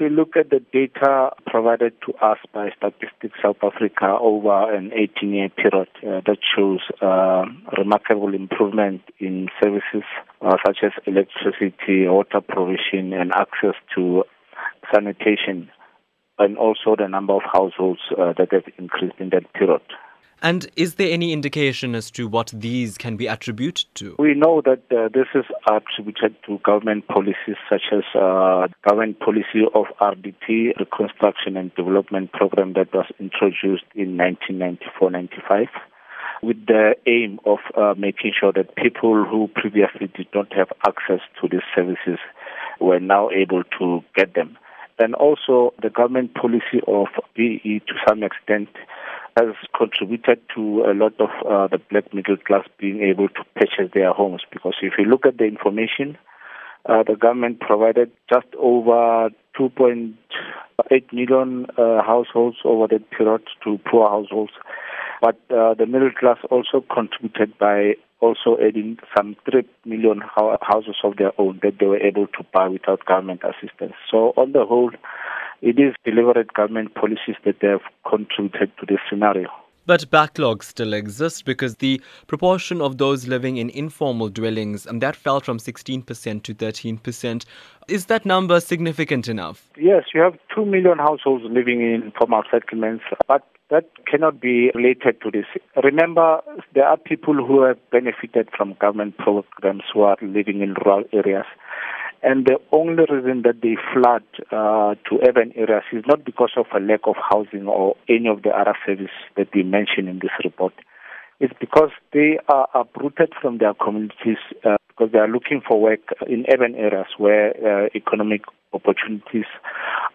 we look at the data provided to us by Statistics South Africa over an 18-year period, uh, that shows uh, remarkable improvement in services uh, such as electricity, water provision, and access to sanitation, and also the number of households uh, that have increased in that period. And is there any indication as to what these can be attributed to? We know that uh, this is attributed to government policies such as uh, government policy of RDP, Reconstruction and Development Program that was introduced in 1994-95 with the aim of uh, making sure that people who previously did not have access to these services were now able to get them. And also the government policy of BEE to some extent has contributed to a lot of uh, the black middle class being able to purchase their homes. Because if you look at the information, uh, the government provided just over 2.8 million uh, households over that period to poor households. But uh, the middle class also contributed by also adding some 3 million houses of their own that they were able to buy without government assistance. So on the whole, it is deliberate government policies that have contributed to this scenario. But backlogs still exist because the proportion of those living in informal dwellings and that fell from 16% to 13%. Is that number significant enough? Yes, you have 2 million households living in informal settlements, but that cannot be related to this. Remember, there are people who have benefited from government programs who are living in rural areas. And the only reason that they flood uh, to urban areas is not because of a lack of housing or any of the other services that we mention in this report. It's because they are uprooted from their communities uh, because they are looking for work in urban areas where uh, economic opportunities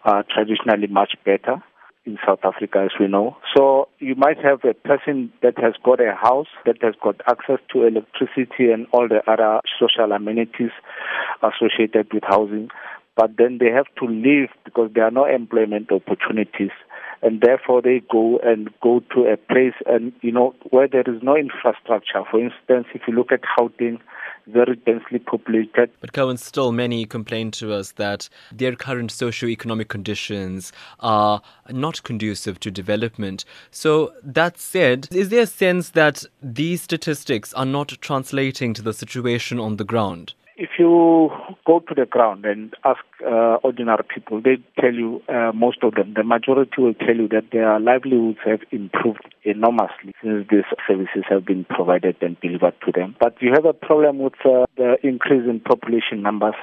are traditionally much better in South Africa, as we know. So you might have a person that has got a house, that has got access to electricity and all the other social amenities associated with housing, but then they have to leave because there are no employment opportunities and therefore they go and go to a place and you know where there is no infrastructure. For instance, if you look at Gauteng, very densely populated. But Kerwin, still many complain to us that their current socio-economic conditions are not conducive to development. So that said, is there a sense that these statistics are not translating to the situation on the ground? If you go to the ground and ask uh, ordinary people, they tell you, uh, most of them, the majority will tell you that their livelihoods have improved enormously since these services have been provided and delivered to them. But you have a problem with uh, the increase in population numbers